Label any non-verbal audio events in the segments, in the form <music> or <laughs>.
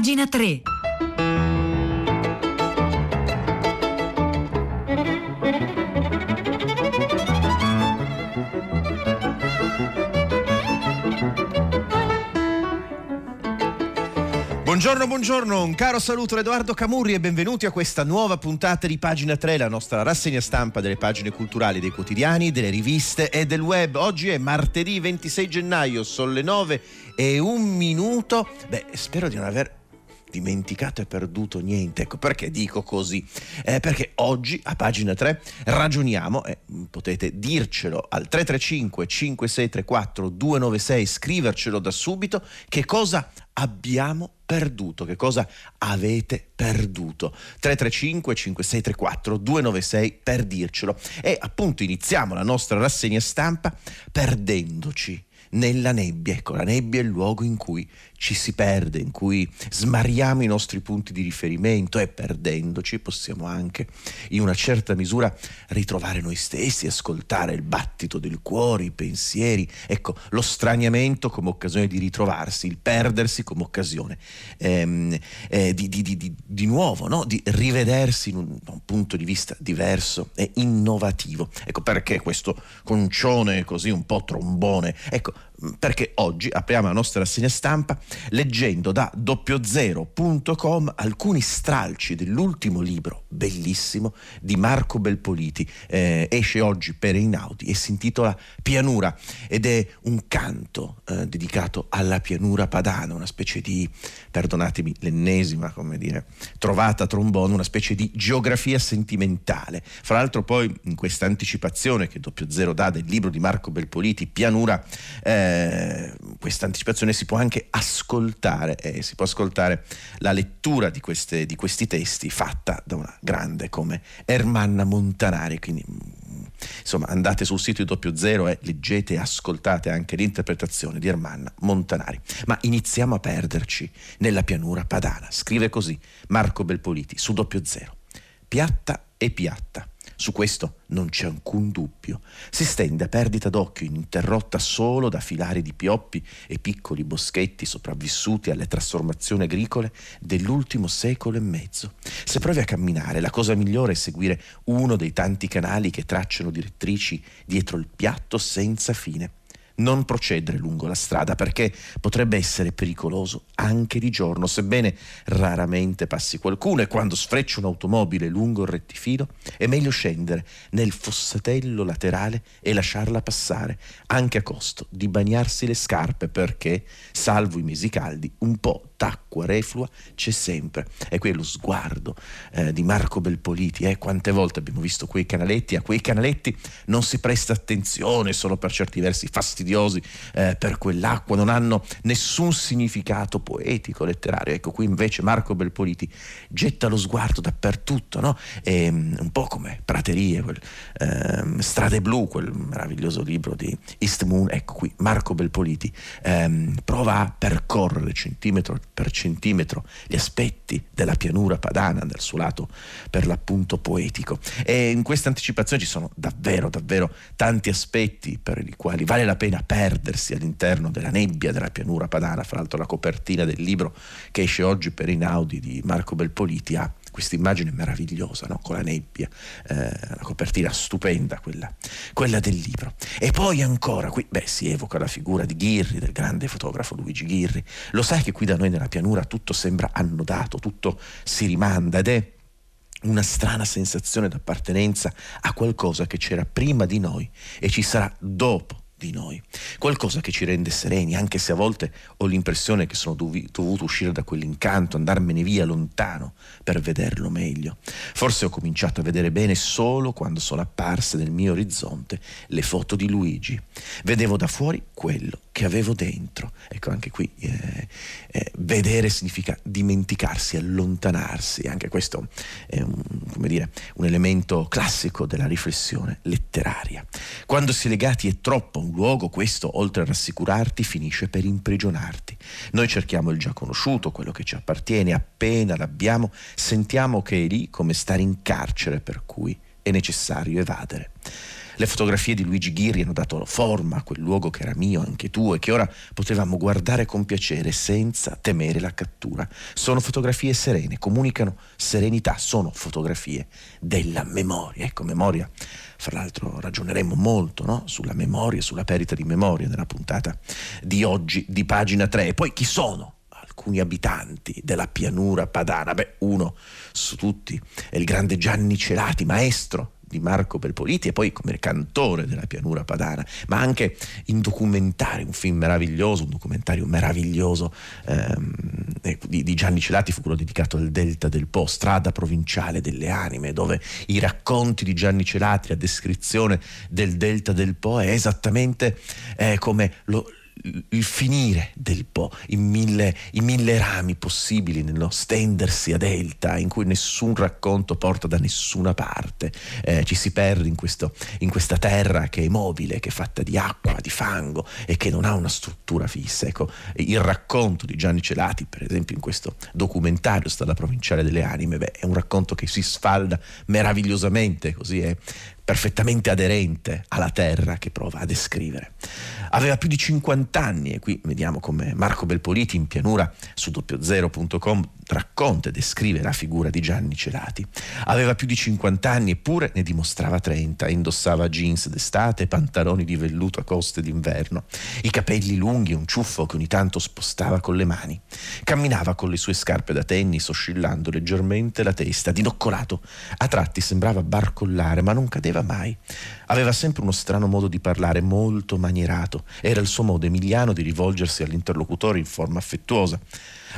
Pagina 3. Buongiorno, buongiorno, un caro saluto da Edoardo Camurri e benvenuti a questa nuova puntata di Pagina 3, la nostra rassegna stampa delle pagine culturali dei quotidiani, delle riviste e del web. Oggi è martedì 26 gennaio, sono le 9 e un minuto. Beh, spero di non aver dimenticato e perduto niente. Ecco perché dico così. Eh, perché oggi a pagina 3 ragioniamo, e eh, potete dircelo al 335 5634 296, scrivercelo da subito, che cosa abbiamo perduto, che cosa avete perduto. 335 5634 296 per dircelo. E appunto iniziamo la nostra rassegna stampa perdendoci nella nebbia. Ecco, la nebbia è il luogo in cui ci si perde, in cui smariamo i nostri punti di riferimento e perdendoci possiamo anche in una certa misura ritrovare noi stessi, ascoltare il battito del cuore, i pensieri, ecco, lo straniamento come occasione di ritrovarsi, il perdersi come occasione ehm, eh, di, di, di, di, nuovo, no? di rivedersi in un, un punto di vista diverso e innovativo. Ecco perché questo concione così un po' trombone, ecco perché oggi apriamo la nostra rassegna stampa leggendo da doppiozero.com alcuni stralci dell'ultimo libro bellissimo di Marco Belpoliti. Eh, esce oggi per Einaudi e si intitola Pianura ed è un canto eh, dedicato alla pianura padana, una specie di, perdonatemi l'ennesima, come dire, trovata trombone, una specie di geografia sentimentale. Fra l'altro poi in questa anticipazione che Doppio Zero dà del libro di Marco Belpoliti, Pianura, eh, questa anticipazione si può anche ascoltare, eh, si può ascoltare la lettura di, queste, di questi testi fatta da una grande come Ermanna Montanari, quindi insomma andate sul sito di doppio zero e leggete e ascoltate anche l'interpretazione di Ermanna Montanari. Ma iniziamo a perderci nella pianura padana. Scrive così Marco Belpoliti su doppio zero. Piatta e piatta su questo non c'è alcun dubbio. Si stende a perdita d'occhio, ininterrotta solo da filari di pioppi e piccoli boschetti sopravvissuti alle trasformazioni agricole dell'ultimo secolo e mezzo. Se provi a camminare, la cosa migliore è seguire uno dei tanti canali che tracciano direttrici dietro il piatto senza fine non procedere lungo la strada perché potrebbe essere pericoloso anche di giorno, sebbene raramente passi qualcuno e quando sfreccia un'automobile lungo il rettifilo è meglio scendere nel fossatello laterale e lasciarla passare, anche a costo di bagnarsi le scarpe perché, salvo i mesi caldi, un po' d'acqua reflua c'è sempre. E quello sguardo eh, di Marco Belpoliti, eh, quante volte abbiamo visto quei canaletti, a quei canaletti non si presta attenzione, sono per certi versi fastidiosi eh, per quell'acqua, non hanno nessun significato poetico, letterario. Ecco, qui invece Marco Belpoliti getta lo sguardo dappertutto, no? E, um, un po' come Praterie, quel, um, Strade Blu, quel meraviglioso libro di East Moon, ecco qui Marco Belpoliti um, prova a percorrere centimetro per centimetro gli aspetti della pianura padana nel suo lato per l'appunto poetico. E in questa anticipazione ci sono davvero, davvero tanti aspetti per i quali vale la pena perdersi all'interno della nebbia della pianura padana. Fra l'altro la copertina del libro che esce oggi per Inaudi di Marco Belpoliti ha questa immagine meravigliosa, no? con la nebbia, eh, la copertina stupenda, quella, quella, del libro. E poi ancora, qui beh, si evoca la figura di Ghirri, del grande fotografo Luigi Ghirri. Lo sai che qui da noi nella pianura tutto sembra annodato, tutto si rimanda ed è una strana sensazione d'appartenenza a qualcosa che c'era prima di noi e ci sarà dopo di noi, qualcosa che ci rende sereni, anche se a volte ho l'impressione che sono dovuto uscire da quell'incanto, andarmene via lontano per vederlo meglio. Forse ho cominciato a vedere bene solo quando sono apparse nel mio orizzonte le foto di Luigi. Vedevo da fuori quello che avevo dentro. Ecco, anche qui eh, eh, vedere significa dimenticarsi, allontanarsi, anche questo è un, dire, un elemento classico della riflessione letteraria. Quando si è legati è troppo un luogo, questo, oltre a rassicurarti, finisce per imprigionarti. Noi cerchiamo il già conosciuto, quello che ci appartiene, appena l'abbiamo, sentiamo che è lì come stare in carcere, per cui è necessario evadere. Le fotografie di Luigi Ghirri hanno dato forma a quel luogo che era mio, anche tuo, e che ora potevamo guardare con piacere senza temere la cattura. Sono fotografie serene, comunicano serenità, sono fotografie della memoria. Ecco, memoria fra l'altro ragioneremo molto no? sulla memoria, sulla perdita di memoria nella puntata di oggi di pagina 3. E poi chi sono alcuni abitanti della pianura padana? Beh, uno su tutti è il grande Gianni Celati, maestro di Marco Belpoliti e poi come cantore della pianura padana, ma anche in documentario, un film meraviglioso, un documentario meraviglioso ehm, di, di, Gianni Celati fu quello dedicato al Delta del Po, strada provinciale delle anime, dove i racconti di Gianni Celati, la descrizione del Delta del Po è esattamente eh, come lo, il finire del Po, i mille, i mille, rami possibili nello stendersi a delta in cui nessun racconto porta da nessuna parte, eh, ci si perde in, questo, in, questa terra che è mobile, che è fatta di acqua, di fango e che non ha una struttura fissa. Ecco, il racconto di Gianni Celati, per esempio in questo documentario Stalla Provinciale delle Anime, beh, è un racconto che si sfalda meravigliosamente, così è perfettamente aderente alla terra che prova a descrivere. Aveva più di 50 anni e qui vediamo come Marco Belpoliti in pianura su doppiozero.com racconta e descrive la figura di Gianni Celati. Aveva più di 50 anni eppure ne dimostrava 30, indossava jeans d'estate, pantaloni di velluto a coste d'inverno, i capelli lunghi, un ciuffo che ogni tanto spostava con le mani. Camminava con le sue scarpe da tennis, oscillando leggermente la testa, dinoccolato. A tratti sembrava barcollare, ma non cadeva mai. Aveva sempre uno strano modo di parlare, molto manierato. Era il suo modo emiliano di rivolgersi all'interlocutore in forma affettuosa.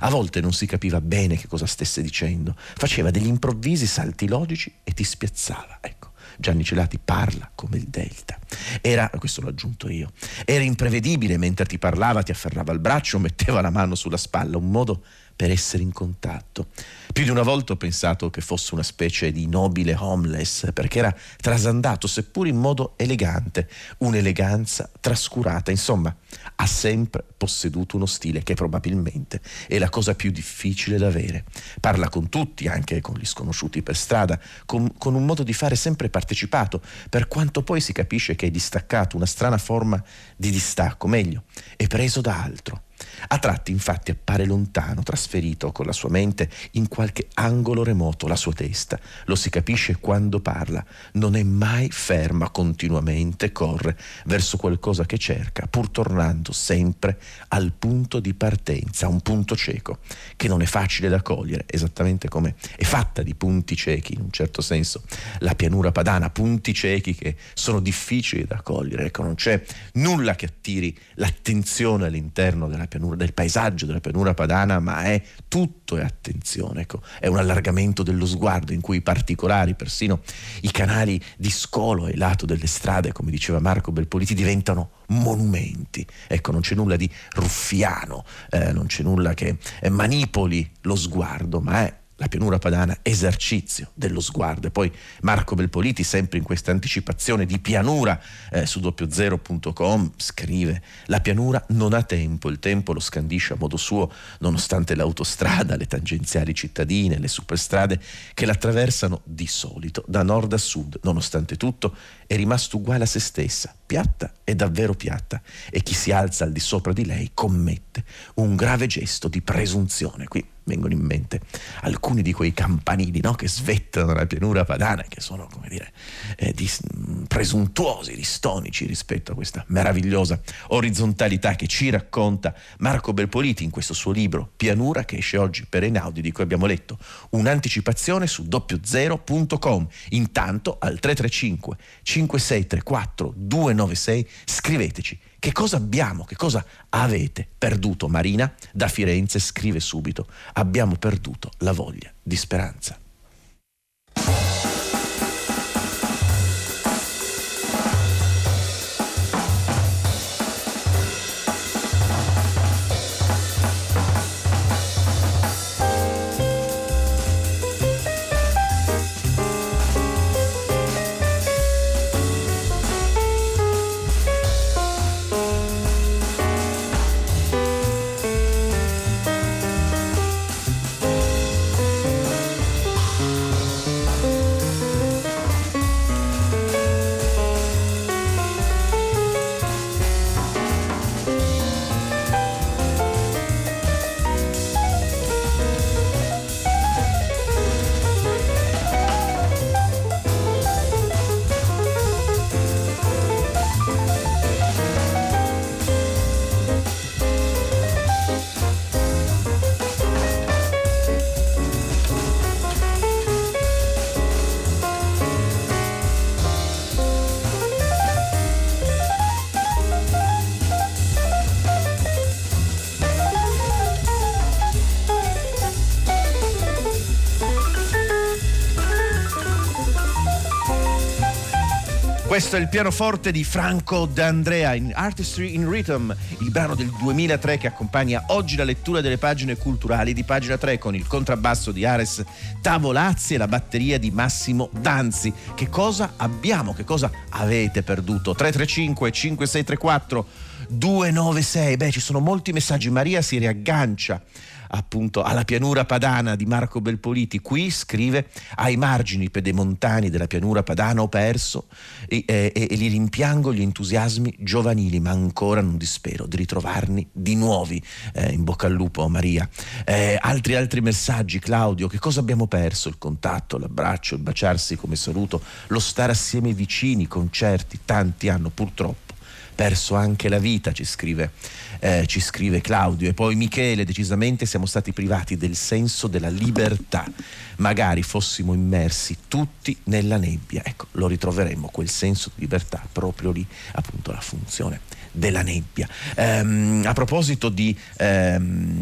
A volte non si capiva bene che cosa stesse dicendo, faceva degli improvvisi salti logici e ti spiazzava. Ecco. Gianni Celati parla come il Delta. Era, questo l'ho aggiunto io, era imprevedibile mentre ti parlava, ti afferrava il braccio, metteva la mano sulla spalla, un modo per essere in contatto. Più di una volta ho pensato che fosse una specie di nobile homeless, perché era trasandato, seppur in modo elegante, un'eleganza trascurata. Insomma, ha sempre posseduto uno stile che probabilmente è la cosa più difficile da avere. Parla con tutti, anche con gli sconosciuti per strada, con, con un modo di fare sempre partecipato, per quanto poi si capisce che è distaccato, una strana forma di distacco, meglio, è preso da altro. A tratti infatti appare lontano, trasferito con la sua mente in qualche angolo remoto, la sua testa. Lo si capisce quando parla, non è mai ferma, continuamente corre verso qualcosa che cerca, pur tornando sempre al punto di partenza, un punto cieco, che non è facile da cogliere, esattamente come è fatta di punti ciechi, in un certo senso, la pianura padana, punti ciechi che sono difficili da cogliere, ecco, non c'è nulla che attiri l'attenzione all'interno della pianura, del paesaggio della pianura padana, ma è tutto è attenzione, ecco, è un allargamento dello sguardo in cui i particolari, persino i canali di scolo e lato delle strade, come diceva Marco Belpoliti, diventano monumenti. Ecco, non c'è nulla di ruffiano, eh, non c'è nulla che manipoli lo sguardo, ma è la pianura padana, esercizio dello sguardo. E poi Marco Belpoliti, sempre in questa anticipazione di pianura eh, su doppiozero.com, scrive: La pianura non ha tempo, il tempo lo scandisce a modo suo, nonostante l'autostrada, le tangenziali cittadine, le superstrade che l'attraversano di solito da nord a sud. Nonostante tutto, è rimasto uguale a se stessa, piatta e davvero piatta, e chi si alza al di sopra di lei commette un grave gesto di presunzione. Qui vengono in mente alcuni di quei campanili no, che svettano la pianura padana, che sono, come dire, eh, dis- presuntuosi, distonici rispetto a questa meravigliosa orizzontalità che ci racconta Marco Belpoliti in questo suo libro Pianura, che esce oggi per Einaudi, di cui abbiamo letto un'anticipazione su doppiozero.com. Intanto al 335 5634 296 scriveteci che cosa abbiamo, che cosa avete perduto? Marina da Firenze scrive subito, abbiamo perduto la voglia di speranza. Questo è il pianoforte di Franco D'Andrea in Artistry in Rhythm, il brano del 2003 che accompagna oggi la lettura delle pagine culturali di pagina 3 con il contrabbasso di Ares Tavolazzi e la batteria di Massimo Danzi. Che cosa abbiamo? Che cosa avete perduto? 335 5634 296. Beh, ci sono molti messaggi. Maria si riaggancia appunto alla pianura padana di Marco Belpoliti. Qui scrive ai margini pedemontani della pianura padana ho perso e, e, e li rimpiango gli entusiasmi giovanili, ma ancora non dispero di ritrovarni di nuovi. Eh, in bocca al lupo Maria. Eh, altri altri messaggi, Claudio, che cosa abbiamo perso? Il contatto, l'abbraccio, il baciarsi come saluto, lo stare assieme vicini, concerti, tanti hanno purtroppo perso anche la vita, ci scrive, eh, ci scrive Claudio. E poi Michele, decisamente siamo stati privati del senso della libertà. Magari fossimo immersi tutti nella nebbia. Ecco, lo ritroveremmo, quel senso di libertà, proprio lì, appunto, la funzione della nebbia. Ehm, a proposito di, ehm,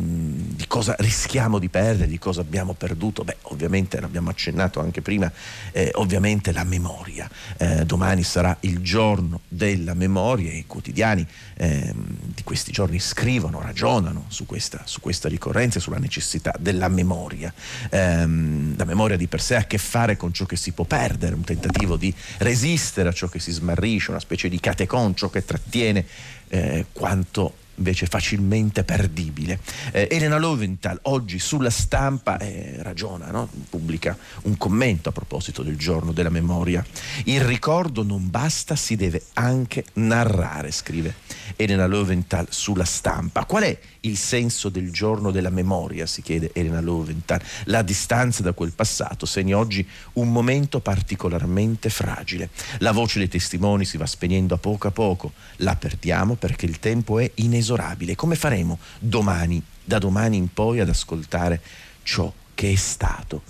cosa rischiamo di perdere, di cosa abbiamo perduto, beh, ovviamente l'abbiamo accennato anche prima, eh, ovviamente la memoria. Eh, domani sarà il giorno della memoria e i quotidiani ehm, di questi giorni scrivono, ragionano su questa, su questa ricorrenza e sulla necessità della memoria. Ehm, la memoria di per sé ha a che fare con ciò che si può perdere, un tentativo di resistere a ciò che si smarrisce, una specie di catecon, ciò che trattiene eh, quanto invece facilmente perdibile. Eh, Elena Loventhal oggi sulla stampa eh, ragiona, no? pubblica un commento a proposito del giorno della memoria. Il ricordo non basta, si deve anche narrare, scrive Elena Loventhal sulla stampa. Qual è il senso del giorno della memoria, si chiede Elena Loventhal. La distanza da quel passato segna oggi un momento particolarmente fragile. La voce dei testimoni si va spegnendo a poco a poco, la perdiamo perché il tempo è inesorabile. Come faremo domani, da domani in poi, ad ascoltare ciò che è stato?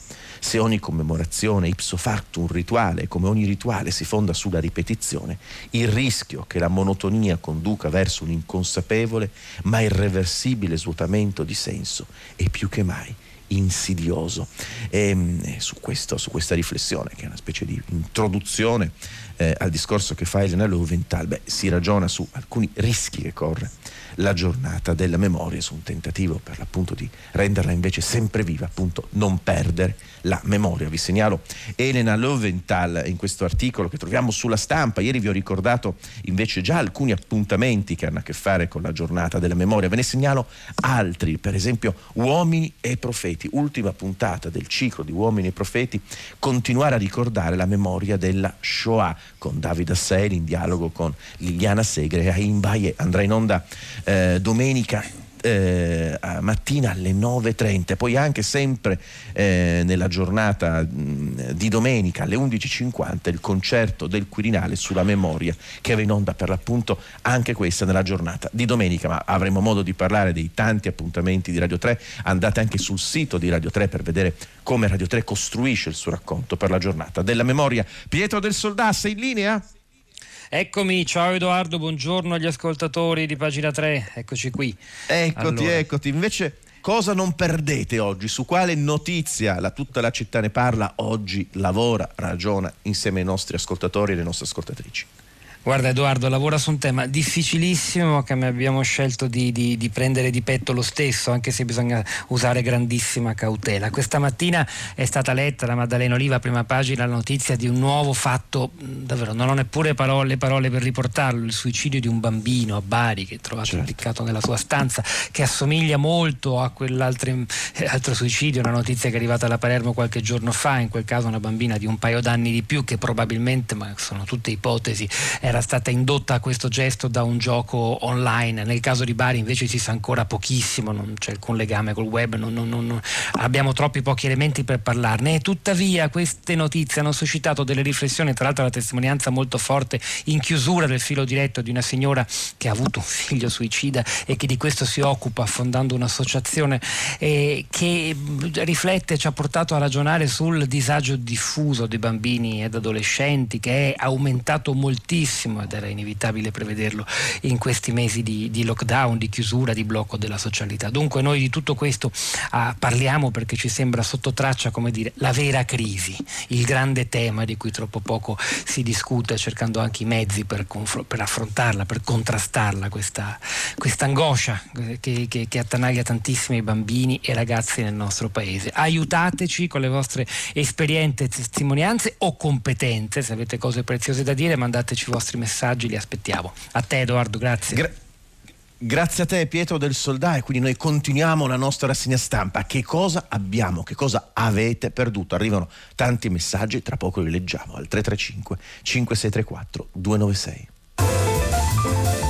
Se ogni commemorazione ipso facto un rituale, come ogni rituale si fonda sulla ripetizione, il rischio che la monotonia conduca verso un inconsapevole ma irreversibile svuotamento di senso è più che mai insidioso. E, ehm, su, questo, su, questa riflessione, che è una specie di introduzione eh, al discorso che fa Elena Loventhal, beh, si ragiona su alcuni rischi che corre la giornata della memoria, su un tentativo per l'appunto di renderla invece sempre viva, appunto non perdere la memoria. Vi segnalo Elena Loventhal in questo articolo che troviamo sulla stampa. Ieri vi ho ricordato invece già alcuni appuntamenti che hanno a che fare con la giornata della memoria. Ve ne segnalo altri, per esempio Uomini e Profeti, ultima puntata del ciclo di Uomini e Profeti, continuare a ricordare la memoria della Shoah con Davide Asseli in dialogo con Liliana Segre e Aim Baye. Andrà in onda eh, domenica eh, mattina alle 9.30, poi anche sempre eh, nella giornata mh, di domenica alle 11.50 il concerto del Quirinale sulla memoria che va in onda per l'appunto anche questa nella giornata di domenica, ma avremo modo di parlare dei tanti appuntamenti di Radio 3, andate anche sul sito di Radio 3 per vedere come Radio 3 costruisce il suo racconto per la giornata della memoria. Pietro del Soldà, sei in linea? Eccomi, ciao Edoardo, buongiorno agli ascoltatori di pagina 3, eccoci qui. Eccoti, allora. eccoti. Invece cosa non perdete oggi? Su quale notizia la, tutta la città ne parla oggi, lavora, ragiona insieme ai nostri ascoltatori e alle nostre ascoltatrici? Guarda Edoardo, lavora su un tema difficilissimo che abbiamo scelto di, di, di, prendere di petto lo stesso, anche se bisogna usare grandissima cautela. Questa mattina è stata letta da Maddalena Oliva, prima pagina, la notizia di un nuovo fatto, davvero non ho neppure parole, parole per riportarlo, il suicidio di un bambino a Bari che è trovato certo. impiccato nella sua stanza, che assomiglia molto a quell'altro eh, suicidio, una notizia che è arrivata da Palermo qualche giorno fa, in quel caso una bambina di un paio d'anni di più che probabilmente, ma sono tutte ipotesi, era stata indotta a questo gesto da un gioco online. Nel caso di Bari invece si sa ancora pochissimo, non c'è alcun legame col web, non, non, non, abbiamo troppi pochi elementi per parlarne. E tuttavia queste notizie hanno suscitato delle riflessioni, tra l'altro la testimonianza molto forte in chiusura del filo diretto di una signora che ha avuto un figlio suicida e che di questo si occupa fondando un'associazione eh, che riflette, ci ha portato a ragionare sul disagio diffuso dei bambini ed adolescenti che è aumentato moltissimo tantissimo ed era inevitabile prevederlo in questi mesi di, di lockdown, di chiusura, di blocco della socialità. Dunque noi di tutto questo ah, parliamo perché ci sembra sotto traccia, come dire, la vera crisi, il grande tema di cui troppo poco si discute, cercando anche i mezzi per, per affrontarla, per contrastarla, questa, angoscia che, che, che attanaglia tantissimi bambini e ragazzi nel nostro paese. Aiutateci con le vostre esperienze, testimonianze o competenze, se avete cose preziose da dire mandateci i vostri messaggi, li aspettiamo. A te Edoardo, grazie. Gra- Grazie a te Pietro del Soldà e quindi noi continuiamo la nostra rassegna stampa. Che cosa abbiamo, che cosa avete perduto? Arrivano tanti messaggi, tra poco li leggiamo al 335 5634 296.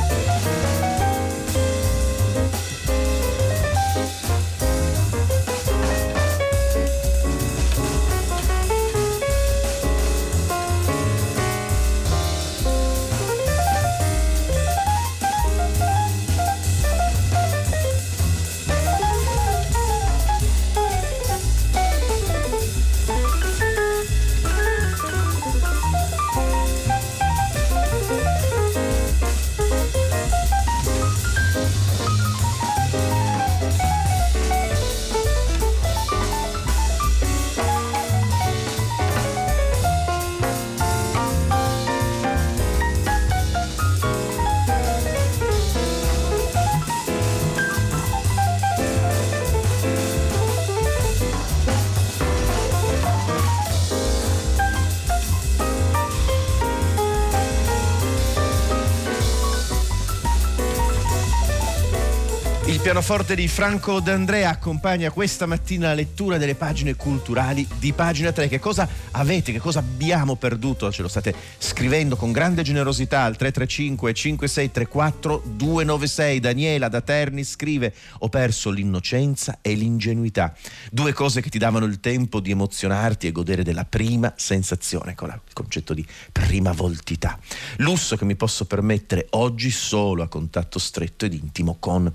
Il pianoforte di Franco D'Andrea accompagna questa mattina la lettura delle pagine culturali di pagina 3. Che cosa avete, che cosa abbiamo perduto? Ce lo state scrivendo con grande generosità al 335 5634 296. Daniela da Terni scrive: Ho perso l'innocenza e l'ingenuità. Due cose che ti davano il tempo di emozionarti e godere della prima sensazione, con il concetto di prima voltità. Lusso che mi posso permettere oggi solo a contatto stretto ed intimo con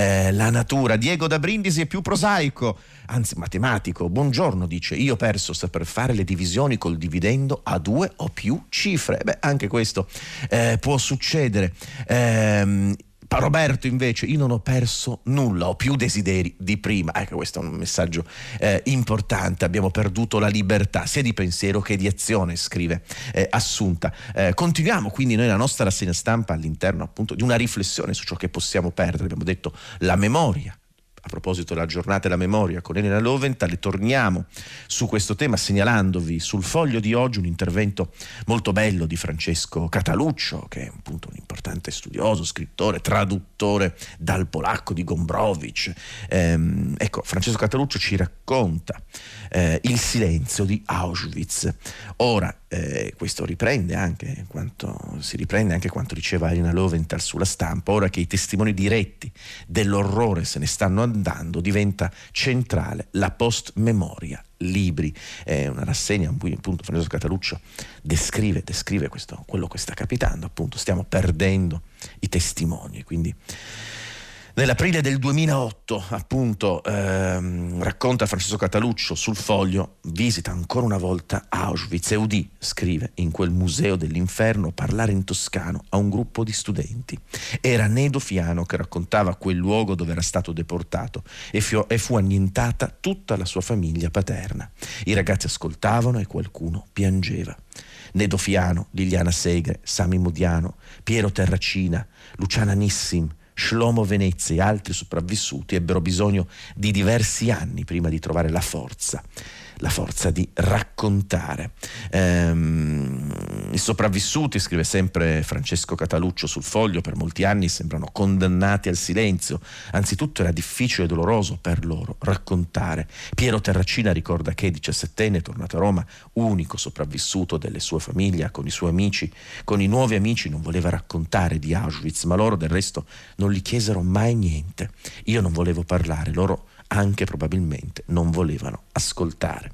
eh, la natura. Diego da Brindisi è più prosaico, anzi matematico. Buongiorno, dice, io perso saper fare le divisioni col dividendo a due o più cifre. Beh, anche questo eh, può succedere. Roberto invece, io non ho perso nulla, ho più desideri di prima. Ecco, questo è un messaggio eh, importante. Abbiamo perduto la libertà sia di pensiero che di azione, scrive eh, Assunta. Eh, continuiamo quindi noi la nostra rassegna stampa all'interno appunto di una riflessione su ciò che possiamo perdere. Abbiamo detto la memoria, a proposito della giornata della memoria con Elena Loventhal, torniamo su questo tema segnalandovi sul foglio di oggi un intervento molto bello di Francesco Cataluccio, che è appunto un importante studioso, scrittore, traduttore dal polacco di Gombrowicz. Ehm, ecco, Francesco Cataluccio ci racconta eh, il silenzio di Auschwitz. Ora, eh, questo riprende anche quanto, si riprende anche quanto diceva Elena Loventhal sulla stampa, ora che i testimoni diretti dell'orrore se ne stanno andando, diventa centrale la post-memoria libri, è una rassegna in cui appunto Francesco Cataluccio descrive, descrive questo, quello che sta capitando, appunto stiamo perdendo i testimoni, quindi Nell'aprile del 2008, appunto, ehm, racconta Francesco Cataluccio sul foglio, visita ancora una volta Auschwitz e udì, scrive, in quel museo dell'inferno parlare in toscano a un gruppo di studenti. Era Nedo Fiano che raccontava quel luogo dove era stato deportato e, fio- e fu annientata tutta la sua famiglia paterna. I ragazzi ascoltavano e qualcuno piangeva. Nedo Fiano, Liliana Segre, Sami Modiano, Piero Terracina, Luciana Nissim, Shlomo Venezia e altri sopravvissuti ebbero bisogno di diversi anni prima di trovare la forza la forza di raccontare. Ehm, I sopravvissuti, scrive sempre Francesco Cataluccio sul foglio, per molti anni sembrano condannati al silenzio. Anzitutto era difficile e doloroso per loro raccontare. Piero Terracina ricorda che, 17enne, tornato a Roma, unico sopravvissuto delle sue famiglie, con i suoi amici, con i nuovi amici, non voleva raccontare di Auschwitz, ma loro del resto non gli chiesero mai niente. Io non volevo parlare, loro anche probabilmente non volevano ascoltare.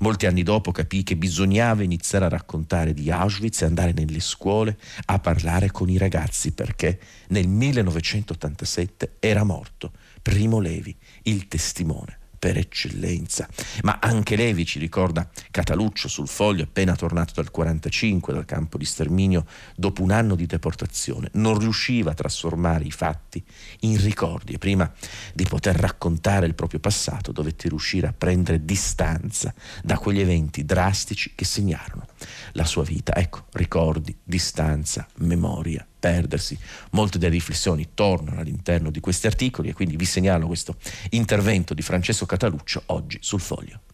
Molti anni dopo capì che bisognava iniziare a raccontare di Auschwitz e andare nelle scuole a parlare con i ragazzi perché nel 1987 era morto Primo Levi, il testimone per eccellenza. Ma anche Levi ci ricorda Cataluccio sul foglio appena tornato dal 45 dal campo di sterminio dopo un anno di deportazione. Non riusciva a trasformare i fatti in ricordi e prima di poter raccontare il proprio passato dovette riuscire a prendere distanza da quegli eventi drastici che segnarono la sua vita. Ecco, ricordi, distanza, memoria, perdersi. Molte delle riflessioni tornano all'interno di questi articoli e quindi vi segnalo questo intervento di Francesco Cataluccio oggi sul foglio.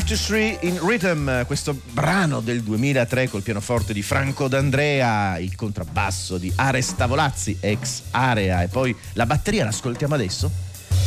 Artistry in Rhythm, questo brano del 2003 col pianoforte di Franco D'Andrea, il contrabbasso di Ares Tavolazzi, ex Area, e poi la batteria l'ascoltiamo adesso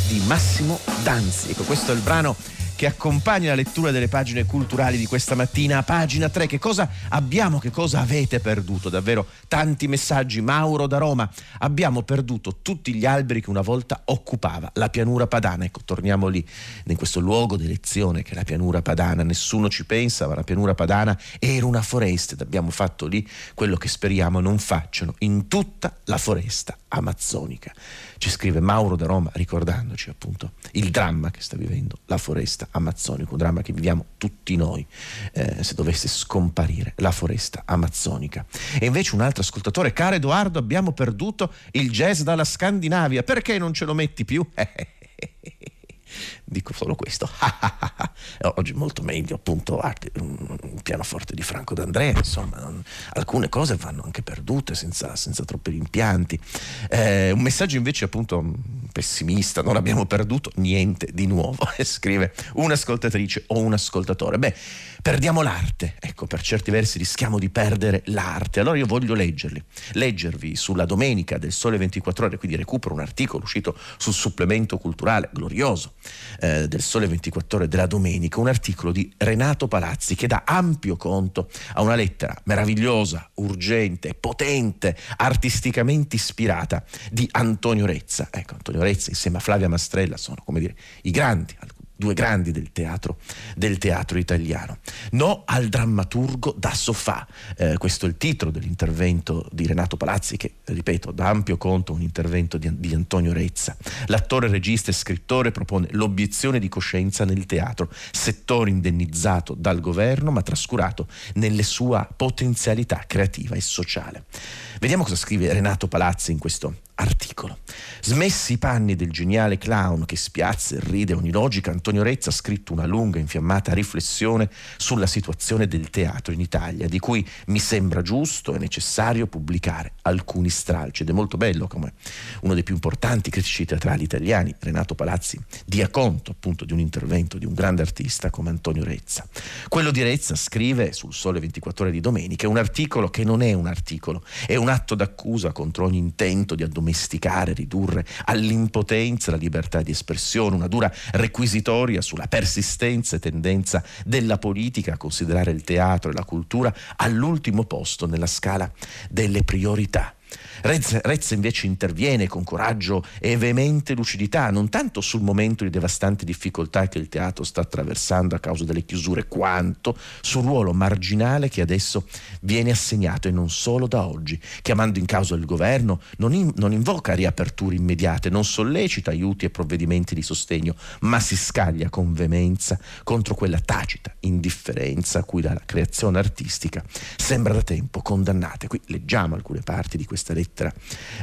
di Massimo Danzi. Ecco, questo è il brano che accompagna la lettura delle pagine culturali di questa mattina. Pagina 3, che cosa abbiamo, che cosa avete perduto? Davvero tanti messaggi. Mauro da Roma, abbiamo perduto tutti gli alberi che una volta occupava la pianura padana. Ecco, torniamo lì, in questo luogo d'elezione che è la pianura padana. Nessuno ci pensa, ma la pianura padana era una foresta ed abbiamo fatto lì quello che speriamo non facciano in tutta la foresta amazzonica ci scrive Mauro da Roma ricordandoci appunto il dramma che sta vivendo la foresta amazzonica, un dramma che viviamo tutti noi eh, se dovesse scomparire la foresta amazzonica. E invece un altro ascoltatore, caro Edoardo, abbiamo perduto il jazz dalla Scandinavia, perché non ce lo metti più? <laughs> dico solo questo. <laughs> Oggi molto meglio, appunto, un pianoforte di Franco D'Andrea, insomma, alcune cose vanno anche perdute senza, senza troppi rimpianti. Eh, un messaggio invece, appunto, pessimista, non abbiamo perduto niente di nuovo, <laughs> scrive un'ascoltatrice o un ascoltatore. Beh, perdiamo l'arte, ecco, per certi versi rischiamo di perdere l'arte. Allora io voglio leggerli, leggervi sulla domenica del Sole 24 Ore, quindi recupero un articolo uscito sul supplemento culturale glorioso eh, del Sole 24 Ore della domenica, un articolo di Renato Palazzi che dà ampio conto a una lettera meravigliosa, urgente, potente, artisticamente ispirata di Antonio Rezza. Ecco, Antonio Rezza insieme a Flavia Mastrella sono, come dire, i grandi, due grandi del teatro, del teatro italiano. No al drammaturgo da sofà. Eh, questo è il titolo dell'intervento di Renato Palazzi, che, ripeto, da ampio conto un intervento di, di Antonio Rezza. L'attore, regista e scrittore propone l'obiezione di coscienza nel teatro, settore indennizzato dal governo ma trascurato nelle sue potenzialità creativa e sociale. Vediamo cosa scrive Renato Palazzi in questo articolo. Smessi i panni del geniale clown che spiazza e ride ogni logica, Antonio Rezza ha scritto una lunga infiammata riflessione sulla situazione del teatro in Italia, di cui mi sembra giusto e necessario pubblicare alcuni stralci. Ed è molto bello come uno dei più importanti critici teatrali italiani, Renato Palazzi, dia conto appunto di un intervento di un grande artista come Antonio Rezza. Quello di Rezza scrive sul Sole 24 ore di domenica un articolo che non è un articolo, è un atto d'accusa contro ogni intento di addomesticare domesticare, ridurre all'impotenza la libertà di espressione, una dura requisitoria sulla persistente tendenza della politica a considerare il teatro e la cultura all'ultimo posto nella scala delle priorità. Rezza, Rezza invece interviene con coraggio e veemente lucidità, non tanto sul momento di devastanti difficoltà che il teatro sta attraversando a causa delle chiusure, quanto sul ruolo marginale che adesso viene assegnato e non solo da oggi. Chiamando in causa il governo, non, in, non invoca riaperture immediate, non sollecita aiuti e provvedimenti di sostegno, ma si scaglia con veemenza contro quella tacita indifferenza a cui la creazione artistica sembra da tempo condannata. Qui leggiamo alcune parti di questa lettera lettera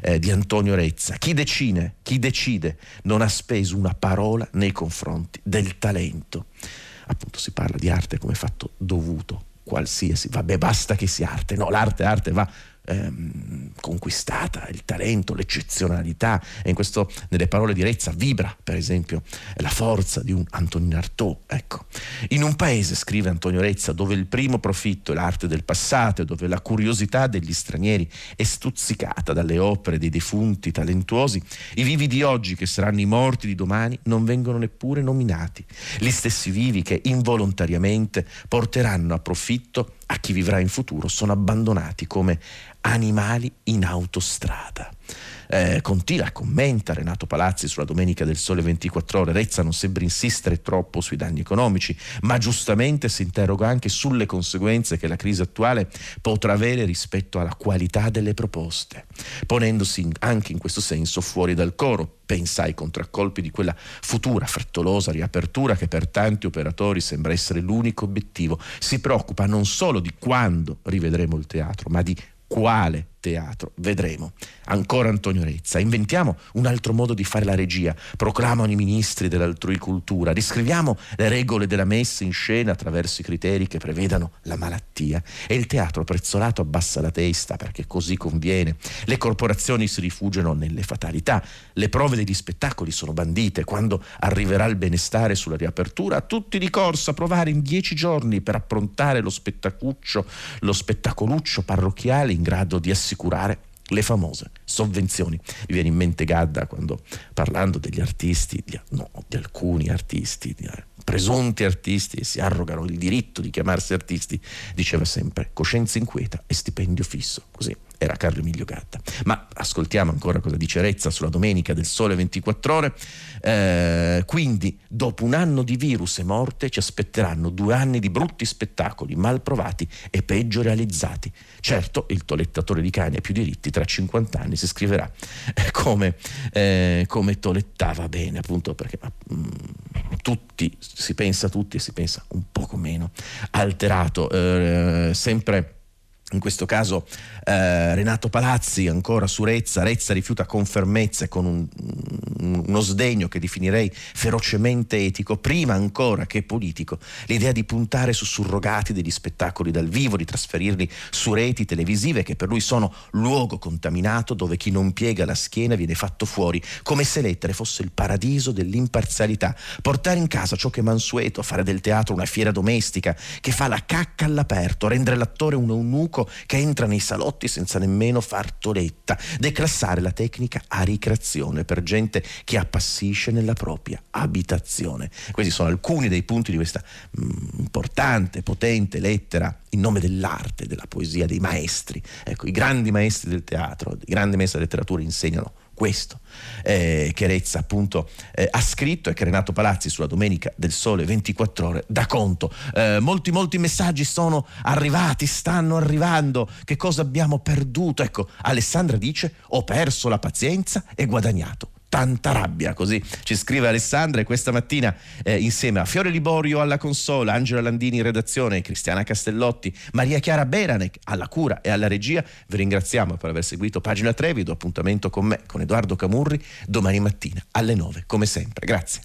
eh, di Antonio Rezza. Chi decide, chi decide non ha speso una parola nei confronti del talento. Appunto si parla di arte come fatto dovuto, qualsiasi, vabbè basta che sia arte, no, l'arte arte va ehm, conquistata, il talento, l'eccezionalità e in questo, nelle parole di Rezza vibra per esempio la forza di un Antonino Artaud. Ecco. In un paese, scrive Antonio Rezza, dove il primo profitto è l'arte del passato e dove la curiosità degli stranieri è stuzzicata dalle opere dei defunti talentuosi, i vivi di oggi che saranno i morti di domani non vengono neppure nominati. Gli stessi vivi che involontariamente porteranno a profitto a chi vivrà in futuro sono abbandonati come animali in autostrada. Eh, continua, commenta Renato Palazzi sulla Domenica del Sole 24 Ore. Rezza non sembra insistere troppo sui danni economici, ma giustamente si interroga anche sulle conseguenze che la crisi attuale potrà avere rispetto alla qualità delle proposte, ponendosi anche in questo senso fuori dal coro. Pensa ai contraccolpi di quella futura frettolosa riapertura che per tanti operatori sembra essere l'unico obiettivo. Si preoccupa non solo di quando rivedremo il teatro, ma di quale teatro. Vedremo. Ancora Antonio Rezza. Inventiamo un altro modo di fare la regia. Proclamano i ministri dell'altrui cultura. Riscriviamo le regole della messa in scena attraverso i criteri che prevedano la malattia. E il teatro prezzolato abbassa la testa perché così conviene. Le corporazioni si rifugiano nelle fatalità. Le prove degli spettacoli sono bandite. Quando arriverà il benestare sulla riapertura, tutti di corsa a provare in dieci giorni per approntare lo spettacuccio, lo spettacoluccio parrocchiale in grado di assicurare assicurare le famose sovvenzioni. Mi viene in mente Gadda quando parlando degli artisti, di, no, di alcuni artisti, di, eh, presunti artisti si arrogano il diritto di chiamarsi artisti, diceva sempre coscienza inquieta e stipendio fisso. Così era Carlo Emilio Gatta. Ma ascoltiamo ancora cosa dice Rezza sulla domenica del Sole 24 ore. Eh, quindi, dopo un anno di virus e morte, ci aspetteranno due anni di brutti spettacoli, mal provati e peggio realizzati. Certo, il tolettatore di cani ha più diritti, tra 50 anni si scriverà eh, come, eh, come tolettava bene, appunto perché mm, tutti, si pensa tutti e si pensa un poco meno alterato, eh, sempre in questo caso eh, Renato Palazzi ancora su Rezza, Rezza rifiuta con fermezza e con un, uno sdegno che definirei ferocemente etico, prima ancora che politico, l'idea di puntare su surrogati degli spettacoli dal vivo, di trasferirli su reti televisive che per lui sono luogo contaminato dove chi non piega la schiena viene fatto fuori, come se l'etere fosse il paradiso dell'imparzialità, portare in casa ciò che è mansueto, fare del teatro una fiera domestica che fa la cacca all'aperto, rendere l'attore un eunuco pubblico che entra nei salotti senza nemmeno far toletta, declassare la tecnica a ricreazione per gente che appassisce nella propria abitazione. Questi sono alcuni dei punti di questa mh, mm, importante, potente lettera in nome dell'arte, della poesia, dei maestri. Ecco, i grandi maestri del teatro, i grandi maestri della letteratura insegnano questo eh, che Rezza appunto eh, ha scritto e che Renato Palazzi sulla Domenica del Sole 24 ore dà conto. Eh, molti molti messaggi sono arrivati, stanno arrivando, che cosa abbiamo perduto? Ecco, Alessandra dice ho perso la pazienza e guadagnato tanta rabbia, così ci scrive Alessandra e questa mattina eh, insieme a Fiore Liborio alla console, Angela Landini in redazione, Cristiana Castellotti, Maria Chiara Beranec alla cura e alla regia, vi ringraziamo per aver seguito Pagina 3, vi do appuntamento con me, con Edoardo Camurri, domani mattina alle 9, come sempre. Grazie.